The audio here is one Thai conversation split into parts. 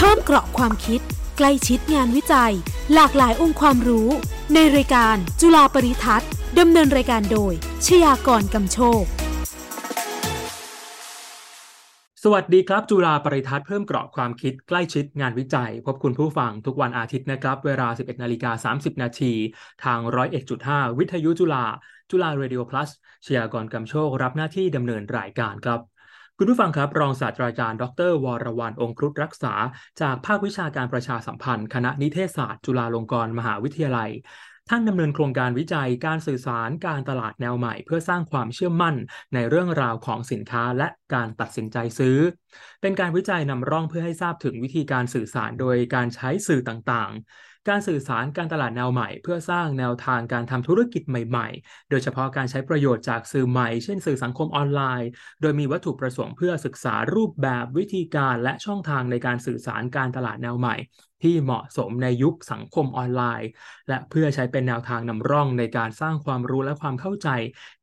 เพิ่มเกราะความคิด ใกล้ชิดงานวิจัย หลากหลายองค์ความรู้ ในรายการจุฬาปริทัศน์ดำเนินรายการโดย ชยากรกำโชค สวัสดีครับ จุฬาปริทัศน์เพิ่มเกราะความคิดใกล้ชิดงานวิจัย พบคุณผู้ฟังทุกวันอาทิตย์นะครับ เวลา 11นาฬิกา30 นาทีทาง 101.5 วิทยุจุฬาจุฬาเรดิโอพลัสชยากรกำโชครับหน้าที่ดำเนินรายการครับ คุณผู้ฟังครับรองศาสตราจารย์ ดร วรวรรณองครุฑรักษา จากภาควิชาการประชาสัมพันธ์ คณะนิเทศศาสตร์ จุฬาลงกรณ์มหาวิทยาลัย ท่านดำเนินโครงการวิจัยการสื่อสารการตลาดแนวใหม่ เพื่อสร้างความเชื่อมั่นในเรื่องราวของสินค้าและการตัดสินใจซื้อ เป็นการวิจัยนำร่องเพื่อให้ทราบถึงวิธีการสื่อสารโดยการใช้สื่อต่าง การสื่อสารการตลาดแนวใหม่ เพื่อสร้างแนวทางการทำธุรกิจใหม่ ๆ โดยเฉพาะการใช้ประโยชน์จากสื่อใหม่ เช่นสื่อสังคมออนไลน์ โดยมีวัตถุประสงค์เพื่อศึกษารูปแบบวิธีการและช่องทางในการสื่อสารการตลาดแนวใหม่ ที่เหมาะสมในยุคสังคมออนไลน์ และเพื่อใช้เป็นแนวทางนำร่องในการสร้างความรู้และความเข้าใจ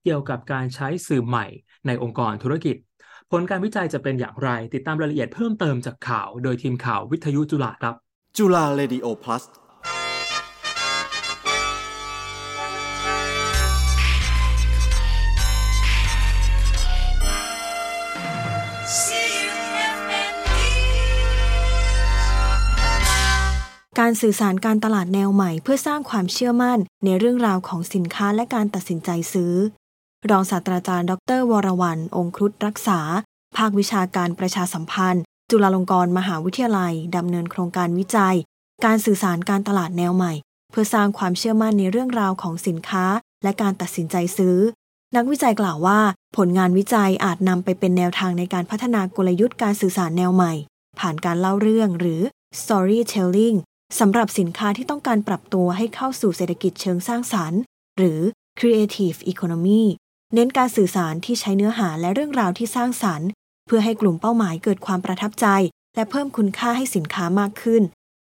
เกี่ยวกับการใช้สื่อใหม่ ในองค์กรธุรกิจผลการวิจัยจะเป็นอย่างไร ติดตามรายละเอียดเพิ่มเติมจากข่าว โดยทีมข่าววิทยุจุฬาครับ จุฬาเรดิโอพลัส การสื่อสารการตลาดแนวใหม่ เพื่อสร้างความเชื่อมั่นในเรื่องราวของสินค้าและการตัดสินใจซื้อ รองศาสตราจารย์ ดร วรวรรณองครุฑรักษา ภาควิชาการประชาสัมพันธ์ จุฬาลงกรณ์มหาวิทยาลัย ดำเนินโครงการวิจัย การสื่อสารการตลาดแนวใหม่ เพื่อสร้างความเชื่อมั่นในเรื่องราวของสินค้า และการตัดสินใจซื้อ นักวิจัยกล่าวว่า ผลงานวิจัยอาจนำไปเป็นแนวทางในการพัฒนากลยุทธ์การสื่อสารแนวใหม่ ผ่านการเล่าเรื่องหรือ storytelling สำหรับสินค้าที่ต้องการปรับตัวให้เข้าสู่เศรษฐกิจเชิงสร้างสรรค์ หรือ creative economy เน้นการสื่อสารที่ใช้เนื้อหาและเรื่องราวที่สร้างสรรค์ เพื่อให้กลุ่มเป้าหมายเกิดความประทับใจ และเพิ่มคุณค่าให้สินค้ามากขึ้น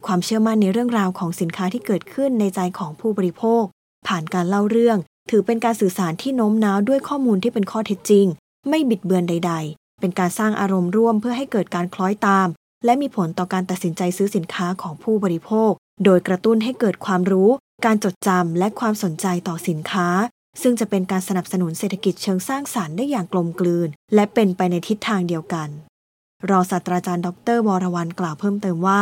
ความเชื่อมั่นในเรื่องราวของสินค้าที่เกิดขึ้นในใจของผู้บริโภค ผ่านการเล่าเรื่อง ถือเป็นการสื่อสารที่โน้มน้าวด้วยข้อมูลที่เป็นข้อเท็จจริง ไม่บิดเบือนใด ๆ เป็นการสร้างอารมณ์ร่วมเพื่อให้เกิดการคล้อยตาม และมีผลต่อการตัดสินใจซื้อสินค้าของผู้บริโภค โดยกระตุ้นให้เกิดความรู้ การจดจำและความสนใจต่อสินค้า ซึ่งจะเป็นการสนับสนุนเศรษฐกิจเชิงสร้างสรรค์ได้อย่างกลมกลืน และเป็นไปในทิศทางเดียวกัน รองศาสตราจารย์ดรวรวรรณกล่าวเพิ่มเติมว่า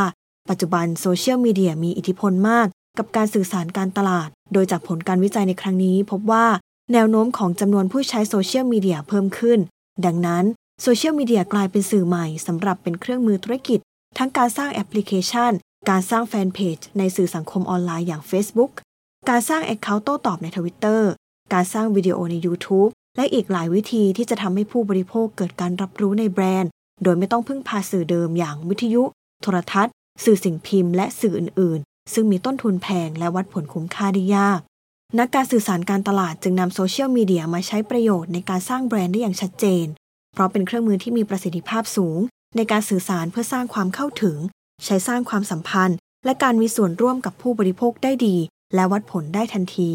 ปัจจุบันโซเชียลมีเดียมีอิทธิพลมาก กับการสื่อสารการตลาด โดยจากผลการวิจัยในครั้งนี้ พบว่า แนวโน้มของจำนวนผู้ใช้โซเชียลมีเดียเพิ่มขึ้น ดังนั้น โซเชียลมีเดียกลายเป็นสื่อใหม่สำหรับเป็นเครื่องมือธุรกิจ ทั้งการสร้างแอปพลิเคชัน การสร้างแฟนเพจในสื่อสังคมออนไลน์อย่าง Facebook การสร้าง account โต้ตอบใน Twitter การสร้างวิดีโอใน YouTube และอีกหลายวิธีที่จะทำให้ผู้บริโภคเกิดการรับรู้ในแบรนด์ โดยไม่ต้องพึ่งพาสื่อเดิมอย่างวิทยุ โทรทัศน์ สื่อสิ่งพิมพ์และสื่ออื่น ๆ ซึ่งมีต้นทุนแพงและวัดผลคุ้มค่าได้ยาก นักการสื่อสารการตลาดจึงนำโซเชียลมีเดียมาใช้ประโยชน์ในการสร้างแบรนด์ได้อย่างชัดเจน เพราะเป็นเครื่องมือที่มีประสิทธิภาพสูง ในการสื่อสารเพื่อสร้างความเข้าถึง ใช้สร้างความสัมพันธ์ และการมีส่วนร่วมกับผู้บริโภคได้ดี และวัดผลได้ทันที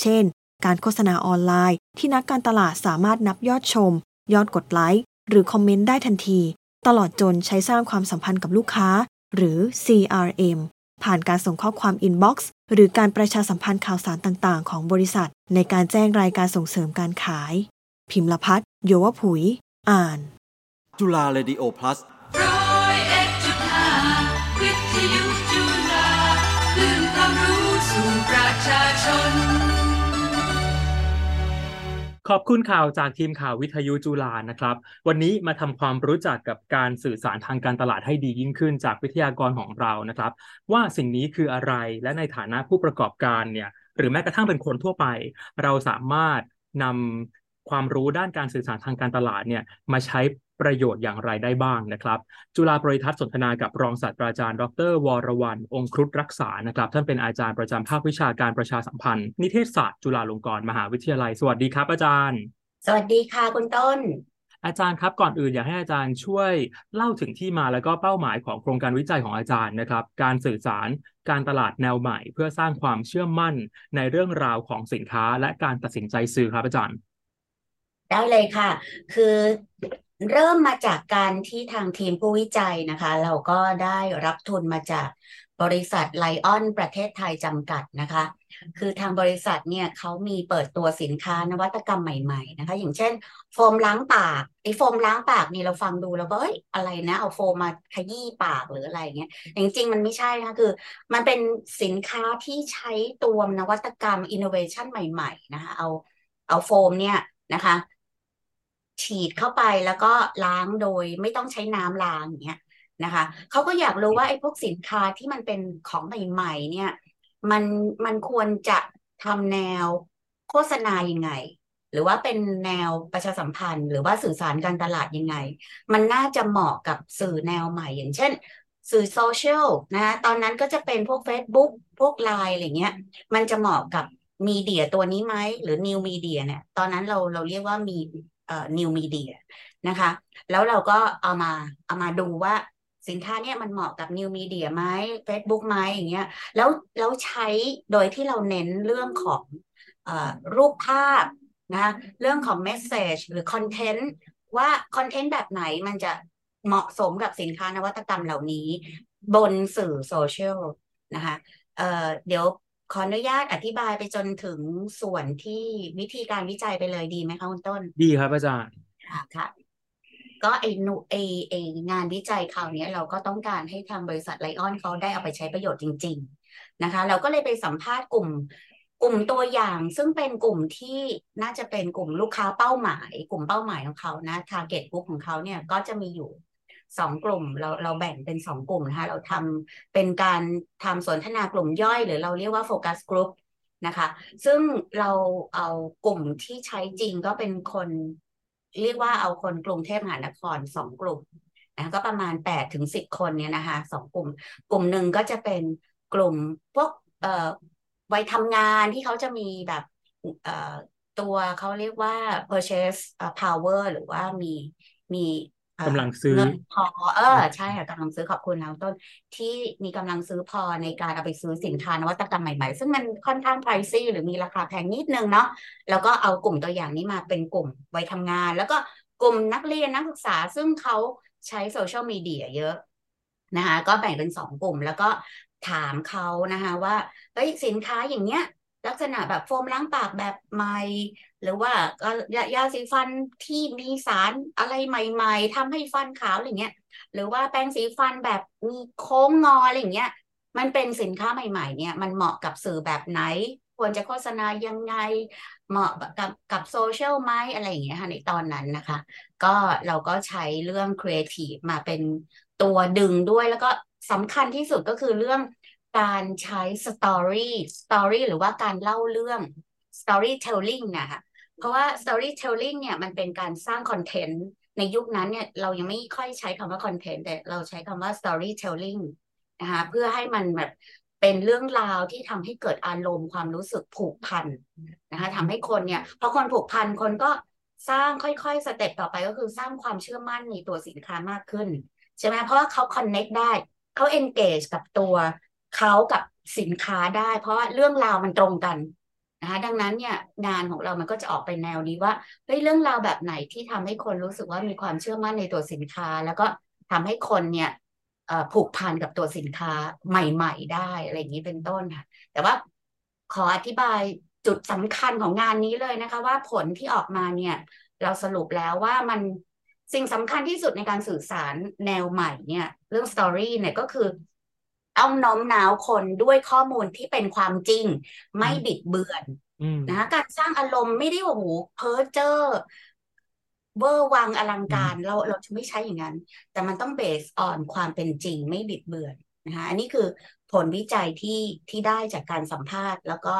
เช่น การโฆษณาออนไลน์ ที่นักการตลาดสามารถนับยอดชม ยอดกดไลค์หรือคอมเมนต์ได้ทันที ตลอดจนใช้สร้างความสัมพันธ์กับลูกค้า หรือ CRM ผ่านการส่งข้อความ inbox หรือการประชาสัมพันธ์ข่าวสารต่างๆ ของบริษัท ในการแจ้งรายการส่งเสริมการขาย พิมพ์ละพัฒโยวผุย อ่าน จุฬา Radio Plus ร้อยเอ็ดจุดห้าวิทยุจุฬาคลื่นความรู้สู่ประชาชน ขอบคุณข่าวจากทีมข่าววิทยุจุฬานะครับ วันนี้มาทำความรู้จักกับการสื่อสารทางการตลาดให้ดียิ่งขึ้นจากวิทยากรของเรานะครับ ว่าสิ่งนี้คืออะไรและในฐานะผู้ประกอบการเนี่ยหรือแม้กระทั่งเป็นคนทั่วไป เราสามารถนำ ความรู้ด้านการสื่อสารทางการตลาดเนี่ยมาใช้ประโยชน์อย่างไรได้บ้างนะครับ จุฬาบริทัศน์สนทนากับรองศาสตราจารย์ ดร วรวรรณองครุฑรักษานะครับ ท่านเป็นอาจารย์ประจำภาควิชาการประชาสัมพันธ์ นิเทศศาสตร์จุฬาลงกรณ์มหาวิทยาลัย สวัสดีครับอาจารย์ สวัสดีค่ะคุณต้น อาจารย์ครับก่อนอื่นอยากให้อาจารย์ช่วยเล่าถึงที่มาแล้วก็เป้าหมายของโครงการวิจัยของอาจารย์นะครับ การสื่อสารการตลาดแนวใหม่ เพื่อสร้างความเชื่อมั่นในเรื่องราวของสินค้าและการตัดสินใจซื้อครับอาจารย์ ได้เลยค่ะ คือเริ่มมาจากการที่ทางทีมผู้วิจัยนะคะ เราก็ได้รับทุนมาจากบริษัทไลออนประเทศไทยจำกัดนะคะ คือทางบริษัทเนี่ยเขามีเปิดตัวสินค้านวัตกรรมใหม่ๆนะคะ อย่างเช่น โฟมล้างปากไอ้โฟมล้างปากนี่เราฟังดูแล้วก็เอ้ยอะไรนะ เอาโฟมมาขยี้ปากหรืออะไรเงี้ยจริงๆ มันไม่ใช่นะคะคือ มันเป็นสินค้าที่ใช้ตัวนวัตกรรมอินโนเวชันใหม่ ๆ นะคะเอาเอาโฟมเนี่ยนะคะ ฉีดเข้าไปแล้วก็ล้างโดยไม่ต้องใช้น้ำล้างอย่างเงี้ยนะคะเขาก็อยากรู้ว่าไอ้พวกสินค้าที่มันเป็นของใหม่ๆเนี่ย มันมันควรจะทำแนวโฆษณายังไง หรือว่าเป็นแนวประชาสัมพันธ์ หรือว่าสื่อสารการตลาดยังไง มันน่าจะเหมาะกับสื่อแนวใหม่ อย่างเช่น สื่อโซเชียลนะตอนนั้นก็จะเป็นพวก Facebook พวกไลน์อะไรเงี้ย มันจะเหมาะกับมีเดียตัวนี้ไหมหรือนิวมีเดียเนี่ย ตอนนั้นเราเราเรียกว่ามี นิวมีเดียนะคะ แล้วเราก็เอามาเอามาดูว่าสินค้าเนี่ยมันเหมาะกับนิวมีเดียไหม Facebook ไหมอย่างเงี้ยแล้วแล้วใช้โดยที่เราเน้นเรื่องของอรูปภาพนะเรื่องของเมสเซจหรือคอนเทนต์ว่าคอนเทนต์แบบไหนมันจะเหมาะสมกับสินค้านวัตกรรมเหล่านี้ บนสื่อโซเชียลนะคะเเดี๋ยว ขออนุญาตอธิบายไปจนถึงส่วนที่วิธีการวิจัยไปเลยดีไหมคะคุณต้น ดีครับอาจารย์ค่ะค่ะ ก็ไอหนูไอไองานวิจัยคราวนี้เราก็ต้องการให้ทางบริษัทไลออนเขาได้เอาไปใช้ประโยชน์จริง ๆ นะคะ เราก็เลยไปสัมภาษณ์กลุ่มกลุ่มตัวอย่างซึ่งเป็นกลุ่มที่น่าจะเป็นกลุ่มลูกค้าเป้าหมาย กลุ่มเป้าหมายของเขานะ target group ของเขาเนี่ยก็จะมีอยู่ สองกลุ่มเราเราแบ่งเป็นสองกลุ่มนะคะเราทำเป็นการทำสนทนากลุ่มย่อย หรือเราเรียกว่าโฟกัสกลุ่มนะคะ ซึ่งเราเอากลุ่มที่ใช้จริงก็เป็นคน เรียกว่าเอาคนกรุงเทพมหานครสองกลุ่มนะก็ประมาณแปดถึงสิบคนเนี่ยนะคะสองกลุ่ม กลุ่มหนึ่งก็จะเป็นกลุ่มพวกเอ่อวัยทำงานที่เขาจะมีแบบเอ่อตัวเขาเรียกว่า purchase power หรือว่ามีมี กำลังซื้อเงินพอเออใช่ค่ะกำลังซื้อขอบคุณนะต้น ที่มีกำลังซื้อพอในการเอาไปซื้อสินค้านวัตกรรมใหม่ๆ ซึ่งมันค่อนข้าง pricey หรือมีราคาแพงนิดนึงเนาะแล้วก็เอากลุ่มตัวอย่างนี้มาเป็นกลุ่มวัยทำงาน แล้วก็กลุ่มนักเรียนนักศึกษาซึ่งเขาใช้โซเชียลมีเดียเยอะนะคะก็แบ่งเป็นสองกลุ่มแล้วก็ถามเขานะคะว่าเฮ้ยสินค้าอย่างเนี้ย ลักษณะแบบโฟมล้างปากแบบใหม่ หรือว่ายายาสีฟันที่มีสารอะไรใหม่ ๆทำให้ฟันขาวอะไรเงี้ย หรือว่าแปรงสีฟันแบบมีโค้งงออะไรเงี้ย มันเป็นสินค้าใหม่ ๆ เนี่ย มันเหมาะกับสื่อแบบไหน ควรจะโฆษณายังไง เหมาะกับกับโซเชียลไหมอะไรอย่างเงี้ยค่ะในตอนนั้นนะคะ ก็เราก็ใช้เรื่องครีเอทีฟมาเป็นตัวดึงด้วยแล้วก็สำคัญที่สุดก็คือเรื่อง การใช้ story story หรือว่าการเล่าเรื่อง storytelling นะคะเพราะว่า storytelling เนี่ยมันเป็นการสร้างคอนเทนต์ในยุคนั้นเนี่ยเรายังไม่ค่อยใช้คำว่าคอนเทนต์แต่เราใช้คำว่า storytelling นะคะเพื่อให้มันแบบเป็นเรื่องราวที่ทำให้เกิดอารมณ์ความรู้สึกผูกพันนะคะทำให้คนเนี่ยพอคนผูกพันคนก็สร้างค่อยๆ สเต็ปต่อไปก็คือสร้างความเชื่อมั่นในตัวสินค้ามากขึ้น ใช่ไหมเพราะว่าเขา connect ได้เขา engage กับตัว เขากับสินค้าได้ เพราะว่าเรื่องราวมันตรงกันนะคะดังนั้นเนี่ยงานของเรามันก็จะออกไปแนวนี้ว่าเฮ้ยเรื่องราวแบบไหนที่ทำให้คนรู้สึกว่ามีความเชื่อมั่นในตัวสินค้า แล้วก็ทำให้คนเนี่ยผูกพันกับตัวสินค้าใหม่ ๆ ได้อะไรอย่างนี้เป็นต้นค่ะ แต่ว่าขออธิบายจุดสำคัญของงานนี้เลยนะคะ ว่าผลที่ออกมาเนี่ย เราสรุปแล้วว่ามันสิ่งสำคัญที่สุดในการสื่อสารแนวใหม่เนี่ย เรื่อง story เนี่ยก็คือ ต้องโน้มน้าวคนด้วยข้อมูลที่เป็นความจริง ไม่บิดเบือนอืมนะคะการสร้างอารมณ์ไม่ได้ว่าโอ้โหเพ้อเจ้อเวอร์วังอลังการเราเราจะไม่ใช้อย่างนั้น แต่มันต้อง based on ความเป็นจริงไม่บิดเบือนนะคะอันนี้คือผลวิจัยที่ที่ได้จากการสัมภาษณ์ แล้วก็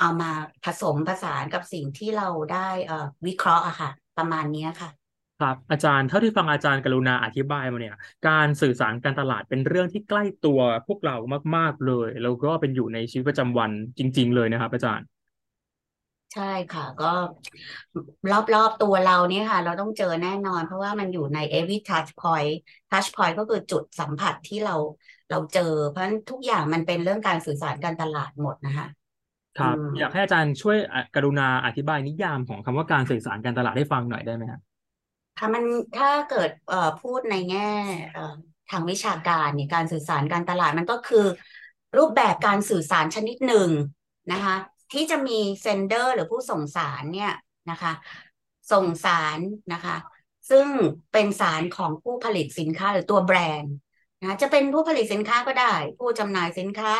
เอามาผสมผสานกับสิ่งที่เราได้เอ่อวิเคราะห์อะค่ะ ประมาณเนี้ยค่ะ ครับอาจารย์เท่าที่ฟังอาจารย์กรุณาอธิบายมาเนี่ย การสื่อสารการตลาดเป็นเรื่องที่ใกล้ตัวพวกเรามาก ๆเลย แล้วก็เป็นอยู่ในชีวิตประจำวันจริง ๆ เลยนะครับ อาจารย์ ใช่ค่ะ ก็รอบๆตัวเราเนี่ยค่ะ เราต้องเจอแน่นอน เพราะว่ามันอยู่ใน every touch point touch point ก็คือจุดสัมผัสที่เราเราเจอ เพราะฉะนั้นทุกอย่างมันเป็นเรื่องการสื่อสารการตลาดหมดนะคะครับอืมอยากให้อาจารย์ช่วยอะกรุณาอธิบายนิยามของคำว่าการสื่อสารการตลาดให้ฟังหน่อยได้ไหมครับ ค่ะมันถ้าเกิดเอ่อพูดในแง่เอ่อทางวิชาการเนี่ยการสื่อสารการตลาดมันก็คือ รูปแบบการสื่อสารชนิดหนึ่งนะคะ ที่จะมีเซนเดอร์หรือผู้ส่งสารเนี่ยนะคะ ส่งสารนะคะ ซึ่งเป็นสารของผู้ผลิตสินค้าหรือตัวแบรนด์นะจะเป็นผู้ผลิตสินค้าก็ได้ ผู้จำหน่ายสินค้า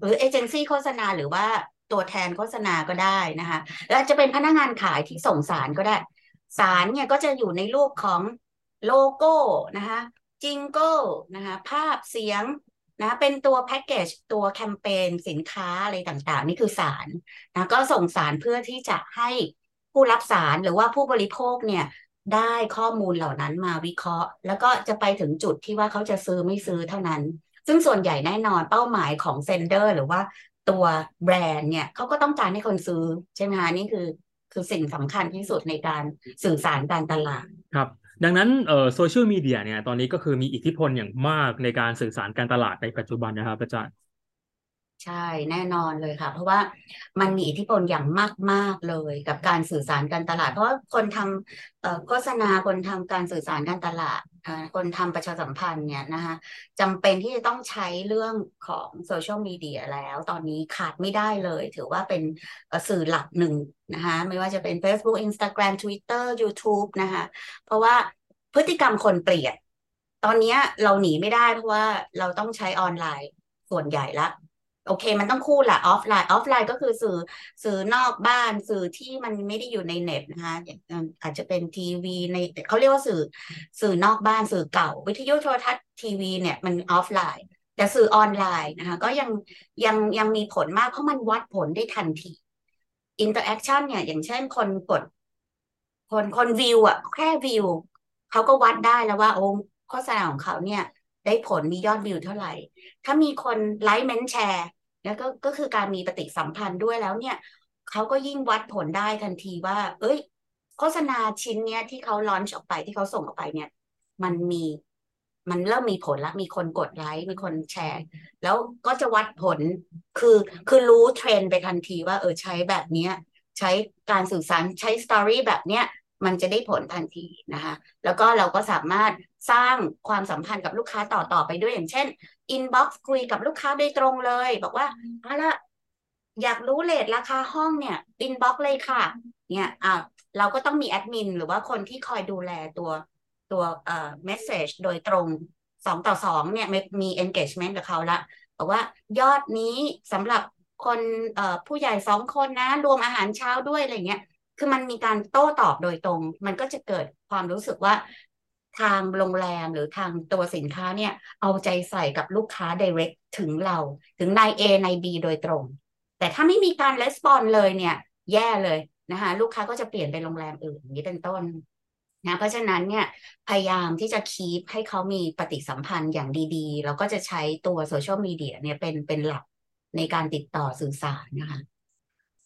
หรือเอเจนซี่โฆษณาหรือว่าตัวแทนโฆษณาก็ได้นะคะแล้วจะเป็นพนักงานขายที่ส่งสารก็ได้ สารเนี่ยก็จะอยู่ในรูปของโลโก้นะคะ jingle นะคะภาพเสียงนะเป็นตัวแพ็กเกจตัวแคมเปญสินค้าอะไรต่างๆ นี่คือสารนะก็ส่งสารเพื่อที่จะให้ผู้รับสารหรือว่าผู้บริโภคเนี่ยได้ข้อมูลเหล่านั้นมาวิเคราะห์ แล้วก็จะไปถึงจุดที่ว่าเขาจะซื้อไม่ซื้อเท่านั้น ซึ่งส่วนใหญ่แน่นอนเป้าหมายของ sender หรือว่าตัวแบรนด์เนี่ยเขาก็ต้องการให้คนซื้อใช่ไหมคะนี่คือ คือสิ่งสำคัญที่สุดในการสื่อสารการตลาดครับดังนั้นโซเชียลมีเดียเนี่ยตอนนี้ก็คือมีอิทธิพลอย่างมากในการสื่อสารการตลาดในปัจจุบันนะครับอาจารย์ ใช่แน่นอนเลยค่ะ เพราะว่ามันมีอิทธิพลอย่างมาก ๆ เลยกับการสื่อสารการตลาด เพราะว่าคนทำเอ่อโฆษณาคนทำการสื่อสารการตลาดอ่าคนทำประชาสัมพันธ์เนี่ยนะคะจำเป็นที่จะต้องใช้เรื่องของโซเชียลมีเดียแล้ว ตอนนี้ขาดไม่ได้เลย ถือว่าเป็นสื่อหลักหนึ่งนะคะไม่ว่าจะเป็น Facebook Instagram Twitter YouTube นะคะเพราะว่าพฤติกรรมคนเปลี่ยน ตอนนี้เราหนีไม่ได้เพราะว่าเราต้องใช้ออนไลน์ส่วนใหญ่ละ โอเค มันต้องคู่แหละออฟไลน์ออฟไลน์ก็คือสื่อสื่อนอกบ้านสื่อที่มันไม่ได้อยู่ในเน็ตนะคะอาจจะเป็นทีวีในเขาเรียกว่าสื่อสื่อนอกบ้านสื่อเก่า วิทยุโทรทัศน์ทีวีเนี่ยมันออฟไลน์ แต่สื่อออนไลน์นะคะก็ยังยังยังมีผลมากเพราะมันวัดผลได้ทันที interaction เนี่ย อย่างเช่นคนกดคนคนวิวอะแค่วิวเขาก็วัดได้แล้วว่าโอ้โฆษณาของเขาเนี่ย ได้ผลมียอดวิวเท่าไหร่ ถ้ามีคนไลค์เมนต์แชร์ แล้วก็ก็คือการมีปฏิสัมพันธ์ด้วยแล้วเนี่ยเขาก็ยิ่งวัดผลได้ทันทีว่า เอ้ย โฆษณาชิ้นเนี้ยที่เขาลอนช์ออกไปที่เขาส่งออกไปเนี่ย มันมีมันเริ่มมีผลละมีคนกดไลค์มีคนแชร์ แล้วก็จะวัดผลคือคือรู้เทรนด์ไปทันทีว่า เออใช้แบบเนี้ย ใช้การสื่อสารใช้สตอรี่แบบเนี้ยมันจะได้ผลทันทีนะคะ แล้วก็เราก็สามารถ สร้างความสัมพันธ์กับลูกค้าต่อต่อไปด้วยอย่างเช่น inbox คุยกับลูกค้าโดยตรงเลย บอกว่าเอาละอยากรู้เรทราคาห้องเนี่ย inbox เลยค่ะ เนี่ยอ่าเราก็ต้องมีแอดมินหรือว่าคนที่คอยดูแลตัวตัวเอ่อ message โดยตรงสองต่อสองเนี่ยมีมี engagement กับเขาละบอกว่ายอดนี้สำหรับคนเอ่อผู้ใหญ่สองคนนะ รวมอาหารเช้าด้วยอะไรเงี้ยคือมันมีการโต้ตอบโดยตรง มันก็จะเกิดความรู้สึกว่า ทางโรงแรมหรือทางตัวสินค้าเนี่ย เอาใจใส่กับลูกค้า direct ถึงเรา ถึงนาย A นาย B โดยตรง แต่ถ้าไม่มีการ respond เลยเนี่ย แย่เลยนะคะลูกค้าก็จะเปลี่ยนไปโรงแรมอื่นนี้เป็นต้นนะเพราะฉะนั้นเนี่ยพยายามที่จะคีปให้เขามีปฏิสัมพันธ์อย่างดีๆแล้วก็จะใช้ตัวโซเชียลมีเดียเนี่ยเป็นเป็นหลักในการติดต่อสื่อสารนะคะ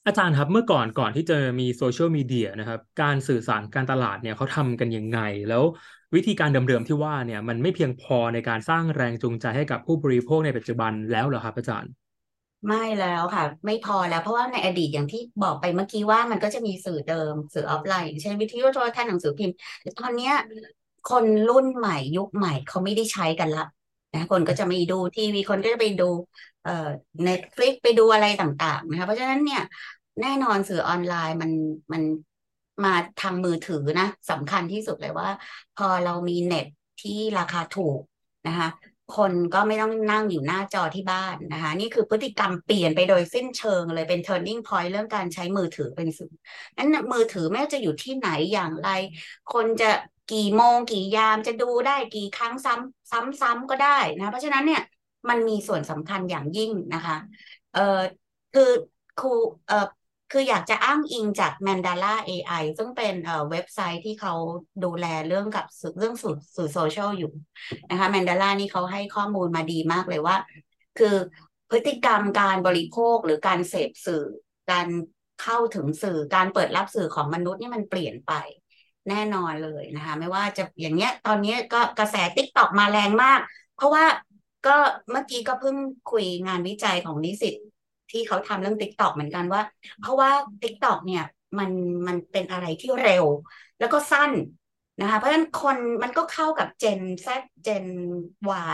อาจารย์ครับเมื่อก่อนก่อนที่จะมีโซเชียลมีเดียนะครับ การสื่อสารการตลาดเนี่ยเขาทำกันยังไง แล้ว วิธีการเดิมๆที่ว่าเนี่ยมันไม่เพียงพอในการสร้างแรงจูงใจให้กับผู้บริโภคในปัจจุบันแล้วเหรอครับอาจารย์ ไม่แล้วค่ะ ไม่พอแล้วเพราะว่าในอดีตอย่างที่บอกไปเมื่อกี้ว่ามันก็จะมีสื่อเดิมสื่อออฟไลน์อย่างเช่นวิทยุโทรทัศน์หนังสือพิมพ์แต่ตอนเนี้ยคนรุ่นใหม่ยุคใหม่เขาไม่ได้ใช้กันละนะคนก็จะไม่ดูทีวีคนก็จะไปดูเอ่อ Netflix ไปดูอะไรต่างๆนะคะเพราะฉะนั้นเนี่ยแน่นอนสื่อออนไลน์มันมัน มาทางมือถือนะสำคัญที่สุดเลยว่า พอเรามีเน็ตที่ราคาถูกนะคะ คนก็ไม่ต้องนั่งอยู่หน้าจอที่บ้านนะคะ นี่คือพฤติกรรมเปลี่ยนไปโดยสิ้นเชิงเลยเป็น turning point เรื่องการใช้มือถือเป็นสื่อนั้นมือถือแม้จะอยู่ที่ไหนอย่างไร คนจะกี่โมงกี่ยามจะดูได้กี่ครั้งซ้ำซ้ำซ้ำก็ได้นะ เพราะฉะนั้นเนี่ยมันมีส่วนสำคัญอย่างยิ่งนะคะ เอ่อคือครูเอ่อ คืออยากจะอ้างอิงจาก Mandala AI ซึ่งเป็นเอ่อเว็บไซต์ที่เขาดูแลเรื่องกับเรื่องสื่อสื่อโซเชียลอยู่นะคะ Mandala นี่เขาให้ข้อมูลมาดีมากเลยว่า คือพฤติกรรมการบริโภคหรือการเสพสื่อ การเข้าถึงสื่อการเปิดรับสื่อของมนุษย์นี่มันเปลี่ยนไปแน่นอนเลยนะคะ ไม่ว่าจะอย่างเงี้ย ตอนนี้ก็กระแส TikTok มาแรงมาก เพราะว่าก็เมื่อกี้ก็เพิ่งคุยงานวิจัยของนิสิต ที่เขาทำเรื่อง TikTok เหมือนกันว่า เพราะว่า TikTok เนี่ยมันมันเป็นอะไรที่เร็ว แล้วก็สั้นนะคะเพราะฉะนั้นคนมันก็เข้ากับเจน Z เจน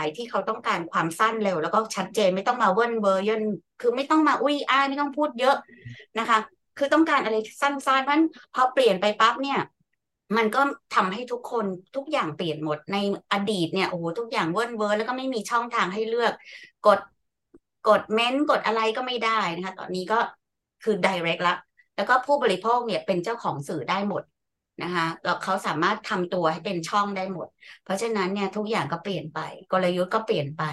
Y ที่เขาต้องการความสั้นเร็ว แล้วก็ชัดเจนไม่ต้องมาเวิร์นเวอร์ยนคือไม่ต้องมาอุ้ยอ้าไม่ต้องพูดเยอะนะคะ คือต้องการอะไรสั้นๆเพราะฉะนั้นพอเปลี่ยนไปปั๊บเนี่ยมันก็ทำให้ทุกคนทุกอย่างเปลี่ยนหมดในอดีตเนี่ยโอ้โหทุกอย่างเวิร์นเวอร์แล้วก็ไม่มีช่องทางให้เลือก กด กดเม้นต์กดอะไรก็ไม่ได้นะคะ ตอนนี้ก็คือ direct ละแล้วก็ผู้บริโภคเนี่ยเป็นเจ้าของสื่อได้หมดนะคะแล้วเขาสามารถทำตัวให้เป็นช่องได้หมด เพราะฉะนั้นเนี่ยทุกอย่างก็เปลี่ยนไป กลยุทธ์ก็เปลี่ยนไป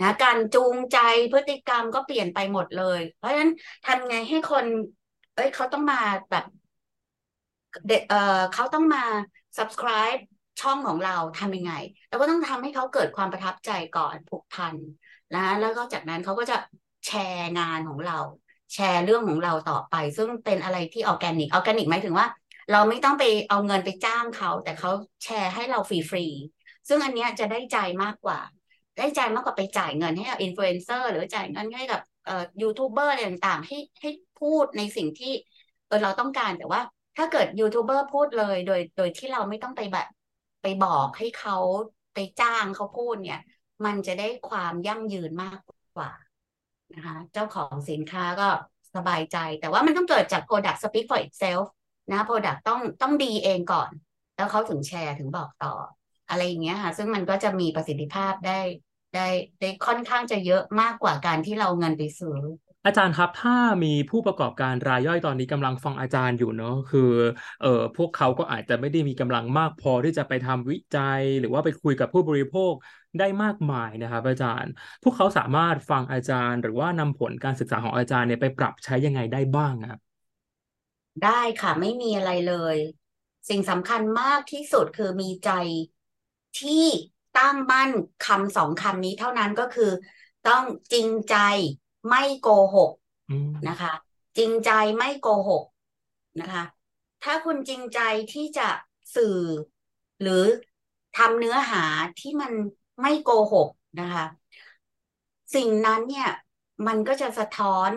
นะการจูงใจพฤติกรรมก็เปลี่ยนไปหมดเลย เพราะฉะนั้นทำไงให้คน เอ้ยเขาต้องมาแบบเดเออเขาต้องมา subscribe ช่องของเราทำยังไง แล้วก็ต้องทำให้เขาเกิดความประทับใจก่อนผูกพัน นะแล้วก็จากนั้นเขาก็จะแชร์งานของเรา แชร์เรื่องของเราต่อไป ซึ่งเป็นอะไรที่ organic organic หมายถึงว่า เราไม่ต้องไปเอาเงินไปจ้างเขา แต่เขาแชร์ให้เราฟรีๆซึ่งอันเนี้ยจะได้ใจมากกว่า ได้ใจมากกว่าไปจ่ายเงินให้กับอินฟลูเอนเซอร์หรือจ่ายเงินให้กับเอ่อยูทูบเบอร์อะไรต่างๆให้ให้พูดในสิ่งที่เออเราต้องการแต่ว่าถ้าเกิดยูทูบเบอร์พูดเลยโดยโดยที่เราไม่ต้องไปแบบไปบอกให้เขาไปจ้างเขาพูดเนี่ย มันจะได้ความยั่งยืนมากกว่านะคะเจ้าของสินค้าก็สบายใจ แต่ว่ามันต้องเกิดจาก Product speak for itself นะ Product ต้องต้องดีเองก่อน แล้วเขาถึงแชร์ถึงบอกต่อ อะไรอย่างเงี้ยค่ะ ซึ่งมันก็จะมีประสิทธิภาพได้ได้ได้ค่อนข้างจะเยอะมากกว่าการที่เราเงินไปซื้ออาจารย์ครับ ถ้ามีผู้ประกอบการรายย่อยตอนนี้กำลังฟังอาจารย์อยู่เนอะคือเอ่อพวกเขาก็อาจจะไม่ได้มีกำลังมากพอที่จะไปทำวิจัย หรือว่าไปคุยกับผู้บริโภค ได้มากมายนะครับ อาจารย์ พวกเขาสามารถฟังอาจารย์ หรือว่านำผลการศึกษาของอาจารย์เนี่ยไปปรับใช้ยังไงได้บ้างครับ ได้ค่ะไม่มีอะไรเลย สิ่งสำคัญมากที่สุดคือมีใจที่ตั้งมั่นคำสองคำนี้เท่านั้นก็คือ ต้องจริงใจไม่โกหกอืมนะคะ จริงใจไม่โกหกนะคะ ถ้าคุณจริงใจที่จะสื่อ หรือทำเนื้อหาที่มัน ไม่โกหกนะคะ สิ่งนั้นเนี่ย มันก็จะสะท้อน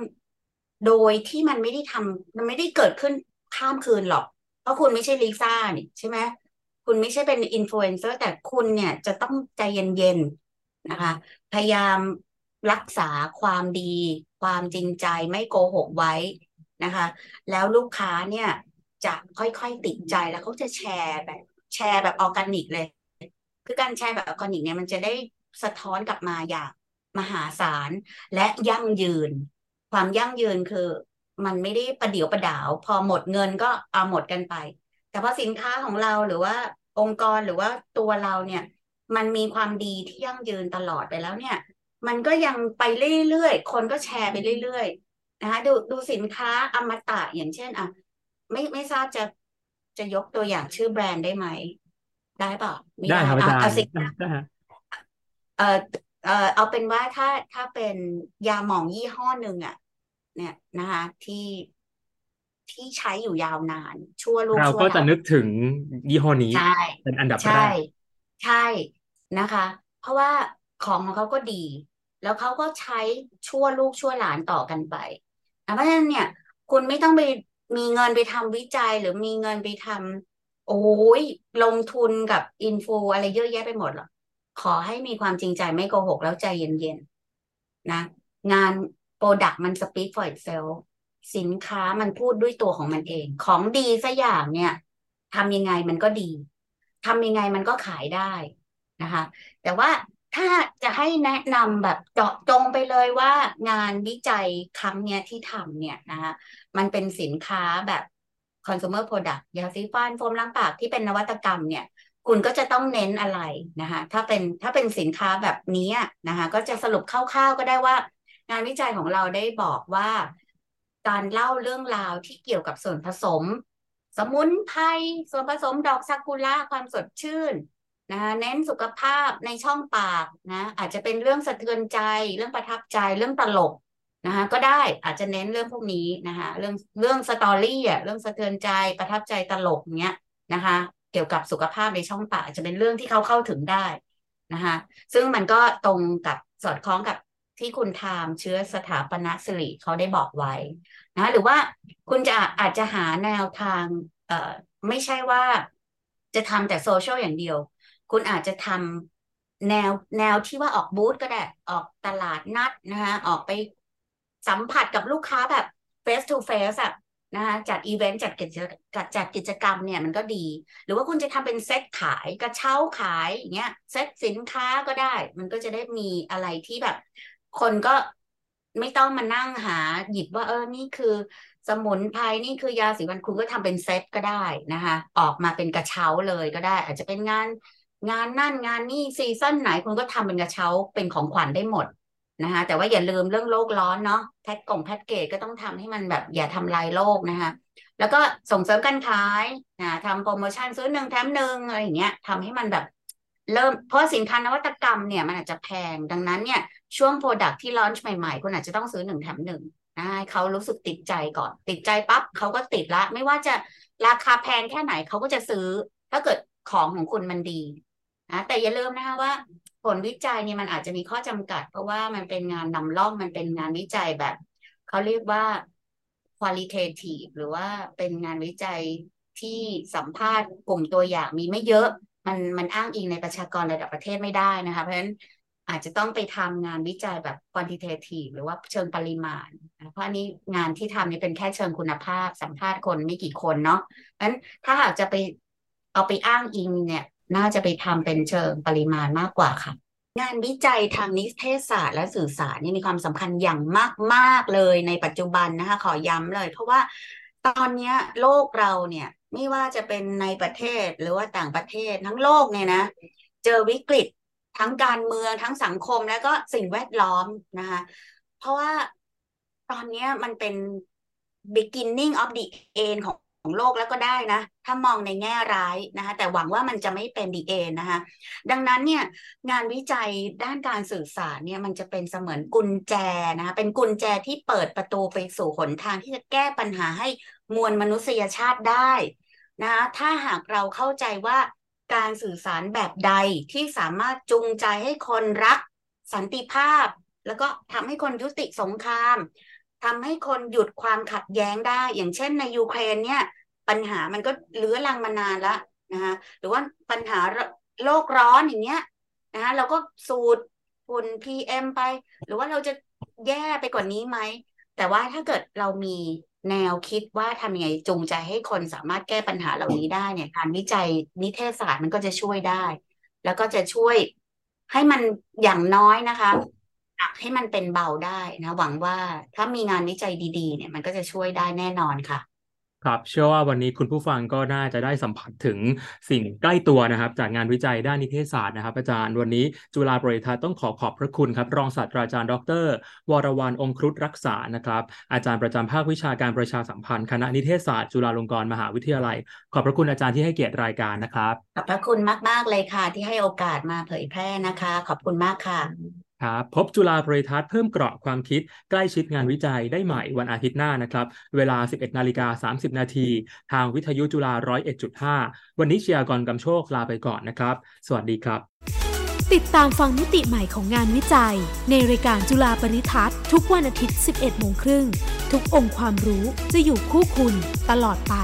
โดยที่มันไม่ได้ทำมันไม่ได้เกิดขึ้นข้ามคืนหรอก เพราะคุณไม่ใช่ลิซ่านี่ใช่ไหมคุณไม่ใช่เป็นอินฟลูเอนเซอร์แต่คุณเนี่ยจะต้องใจเย็นๆนะคะ พยายามรักษาความดี ความจริงใจไม่โกหกไว้นะคะ แล้วลูกค้าเนี่ยจะค่อยๆติดใจแล้วเขาจะแชร์แบบ แชร์แบบออร์แกนิกเลย คือการแชร์แบบออร์แกนิกเนี่ยมันจะได้สะท้อนกลับมาอย่างมหาศาลและยั่งยืน ความยั่งยืนคือ มันไม่ได้ประเดี๋ยวประดาว พอหมดเงินก็เอาหมดกันไป แต่พอสินค้าของเราหรือว่าองค์กรหรือว่าตัวเราเนี่ย มันมีความดีที่ยั่งยืนตลอดไปแล้วเนี่ย มันก็ยังไปเรื่อยๆคนก็แชร์ไปเรื่อยๆนะคะดูดูสินค้าอมตะอย่างเช่นอะไม่ไม่ทราบจะจะยกตัวอย่างชื่อแบรนด์ได้ไหม ได้เปล่าไม่ได้ครับอาจารเอาย์สิได้ได้ฮะเออเออเอาเป็นว่าถ้าถ้าเป็นยาหมองยี่ห้อหนึ่งอะ เนี่ยนะคะ ที่ที่ใช้อยู่ยาวนาน ชั่วลูกเราชั่วก็หจะลานนึกถึงยี่ห้อนี้ ใช่เป็นอันดับแรใช่กใช่นะคะ เพราะว่าของของเขาก็ดี แล้วเขาก็ใช้ชั่วลูกชั่วหลานต่อกันไปอะเพราะฉะนั้นเนี่ย คุณไม่ต้องไปมีเงินไปทำวิจัยหรือมีเงินไปทำ โอ้ยลงทุนกับอินฟลูอะไรเยอะแยะไปหมดหรอขอให้มีความจริงใจไม่โกหกแล้วใจเย็นๆนะ งาน product มัน speak for itself สินค้ามันพูดด้วยตัวของมันเอง ของดีสักอย่างเนี่ยทำยังไงมันก็ดีทำยังไงมันก็ขายได้นะคะ แต่ว่าถ้าจะให้แนะนำแบบเจาะจงไปเลยว่างานวิจัยครั้งเนี้ยที่ทำเนี่ยนะคะมันเป็นสินค้าแบบ consumer product ยาสีฟันโฟมล้างปากที่เป็นนวัตกรรมเนี่ย คุณก็จะต้องเน้นอะไรนะคะ ถ้าเป็นถ้าเป็นสินค้าแบบนี้นะคะ ก็จะสรุปคร่าวๆก็ได้ว่า งานวิจัยของเราได้บอกว่า การเล่าเรื่องราวที่เกี่ยวกับส่วนผสม สมุนไพรส่วนผสมดอกซากุระความสดชื่นนะคะเน้นสุขภาพในช่องปากนะอาจจะเป็นเรื่องสะเทือนใจ เรื่องประทับใจเรื่องตลก นะคะก็ได้อาจจะเน้นเรื่องพวกนี้นะคะเรื่องเรื่องสตอรี่อะเรื่องสะเทือนใจประทับใจตลกเนี้ยนะคะ เกี่ยวกับสุขภาพในช่องปากอาจจะเป็นเรื่องที่เขาเข้าถึงได้นะคะซึ่งมันก็ตรงกับสอดคล้องกับที่คุณทามเชื้อสถาปนสิริเขาได้บอกไว้นะหรือว่าคุณจะอาจจะหาแนวทางเอ่อไม่ใช่ว่าจะทำแต่โซเชียลอย่างเดียว คุณอาจจะทำแนวแนวที่ว่าออกบูธก็ได้ ออกตลาดนัดนะคะออกไป สัมผัสกับลูกค้าแบบ face to face อะนะคะจัดอีเวนต์จัดกิจจัดจัดกิจกรรมเนี่ยมันก็ดี หรือว่าคุณจะทำเป็นเซตขายกระเช้าขายอย่างเงี้ยเซตสินค้าก็ได้ มันก็จะได้มีอะไรที่แบบ คนก็ไม่ต้องมานั่งหาหยิบว่าเออนี่คือ สมุนไพรนี่คือยาสีฟันคุณก็ทำเป็นเซตก็ได้นะคะ ออกมาเป็นกระเช้าเลยก็ได้ อาจจะเป็นงานงานนั่นงานนี่ซีซั่นไหนคุณก็ทำเป็นกระเช้าเป็นของขวัญได้หมด นะคะแต่ว่าอย่าลืมเรื่องโลกร้อนเนาะแพ็คกล่องแพ็คเกจก็ต้องทำให้มันแบบอย่าทำลายโลกนะคะ แล้วก็ส่งเสริมการขายนะทำโปรโมชั่นซื้อหนึ่งแถมหนึ่งอะไรอย่างเงี้ยทำให้มันแบบเริ่มเพราะสินค้านวัตกรรมเนี่ยมันอาจจะแพงดังนั้นเนี่ยช่วงโปรดักที่ลอนช์ใหม่ๆคุณอาจจะต้องซื้อหนึ่งแถมหนึ่งนะให้เขารู้สึกติดใจก่อน ติดใจปั๊บเขาก็ติดละ ไม่ว่าจะราคาแพงแค่ไหนเขาก็จะซื้อ ถ้าเกิดของของคุณมันดีนะแต่อย่าลืมนะคะว่า ผลวิจัยเนี่ยมันอาจจะมีข้อจำกัด เพราะว่ามันเป็นงานนำร่องมันเป็นงานวิจัยแบบเขาเรียกว่า qualitative หรือว่าเป็นงานวิจัยที่สัมภาษณ์กลุ่มตัวอย่างมีไม่เยอะ มันมันอ้างอิงในประชากรระดับประเทศไม่ได้นะคะ เพราะฉะนั้นอาจจะต้องไปทำงานวิจัยแบบ quantitative หรือว่าเชิงปริมาณ เพราะนี้งานที่ทำนี่เป็นแค่เชิงคุณภาพสัมภาษณ์คนไม่กี่คนเนาะเพราะฉะนั้นถ้าหากจะไปเอาไปอ้างอิงเนี่ย น่าจะไปทำเป็นเชิงปริมาณมากกว่าค่ะ งานวิจัยทางนิเทศศาสตร์และสื่อสารนี่มีความสำคัญอย่างมาก ๆ เลยในปัจจุบันนะคะ ขอย้ำเลย เพราะว่าตอนนี้โลกเราเนี่ย ไม่ว่าจะเป็นในประเทศหรือว่าต่างประเทศทั้งโลกเนี่ยนะ เจอวิกฤตทั้งการเมืองทั้งสังคมแล้วก็สิ่งแวดล้อมนะคะ เพราะว่าตอนนี้มันเป็น beginning of the end ของ ของโลกแล้วก็ได้นะ ถ้ามองในแง่ร้ายนะคะ แต่หวังว่ามันจะไม่เป็นดีเอนะคะ ดังนั้นเนี่ยงานวิจัยด้านการสื่อสารเนี่ยมันจะเป็นเสมือนกุญแจนะคะเป็นกุญแจที่เปิดประตูไปสู่หนทางที่จะแก้ปัญหาให้มวลมนุษยชาติได้นะคะถ้าหากเราเข้าใจว่าการสื่อสารแบบใดที่สามารถจูงใจให้คนรักสันติภาพ แล้วก็ทำให้คนยุติสงคราม ทำให้คนหยุดความขัดแย้งได้ อย่างเช่นในยูเครนเนี่ย ปัญหามันก็เลื้อรังมานานแล้วนะคะหรือว่าปัญหาโลกร้อนอย่างเงี้ยนะคะเราก็สูดฝุ่น PM ไป หรือว่าเราจะแย่ไปกว่านี้ไหม แต่ว่าถ้าเกิดเรามีแนวคิดว่าทำยังไงจูงใจให้คนสามารถแก้ปัญหาเหล่านี้ได้เนี่ยการวิจัยนิเทศศาสตร์มันก็จะช่วยได้ แล้วก็จะช่วยให้มันอย่างน้อยนะคะ กให้มันเป็นเบาได้นะ หวังว่าถ้ามีงานวิจัยดีๆ เนี่ยมันก็จะช่วยได้แน่นอนค่ะครับเชื่อว่าวันนี้คุณผู้ฟังก็น่าจะได้สัมผัสถึงสิ่งใกล้ตัวนะครับ จากงานวิจัยด้านนิเทศศาสตร์นะครับอาจารย์วันนี้จุฬาบริทัศน์ต้องขอขอบพระคุณครับ รองศาสตราจารย์ ดร วรวรรณองครุฑรักษานะครับ อาจารย์ประจำภาควิชาการประชาสัมพันธ์คณะนิเทศศาสตร์จุฬาลงกรณ์มหาวิทยาลัย ขอบพระคุณอาจารย์ที่ให้เกียรติรายการนะครับขอบพระคุณมากๆเลยค่ะ ที่ให้โอกาสมาเผยแพร่นะคะ ขอบคุณมากค่ะ ครับพบจุฬาบริทัศน์เพิ่มเกราะความคิดใกล้ชิดงานวิจัยได้ใหม่วันอาทิตย์หน้านะครับ เวลา 11นาฬิกา30 นาที ทางวิทยุจุฬา 101.5 วันนี้เชียร์กรกำโชคลาไปก่อนนะครับ สวัสดีครับ ติดตามฟังมิติใหม่ของงานวิจัย ในรายการจุฬาปริทัศน์ทุกวันอาทิตย์ 11โมงครึ่งทุกองค์ความรู้จะอยู่คู่คุณตลอดไป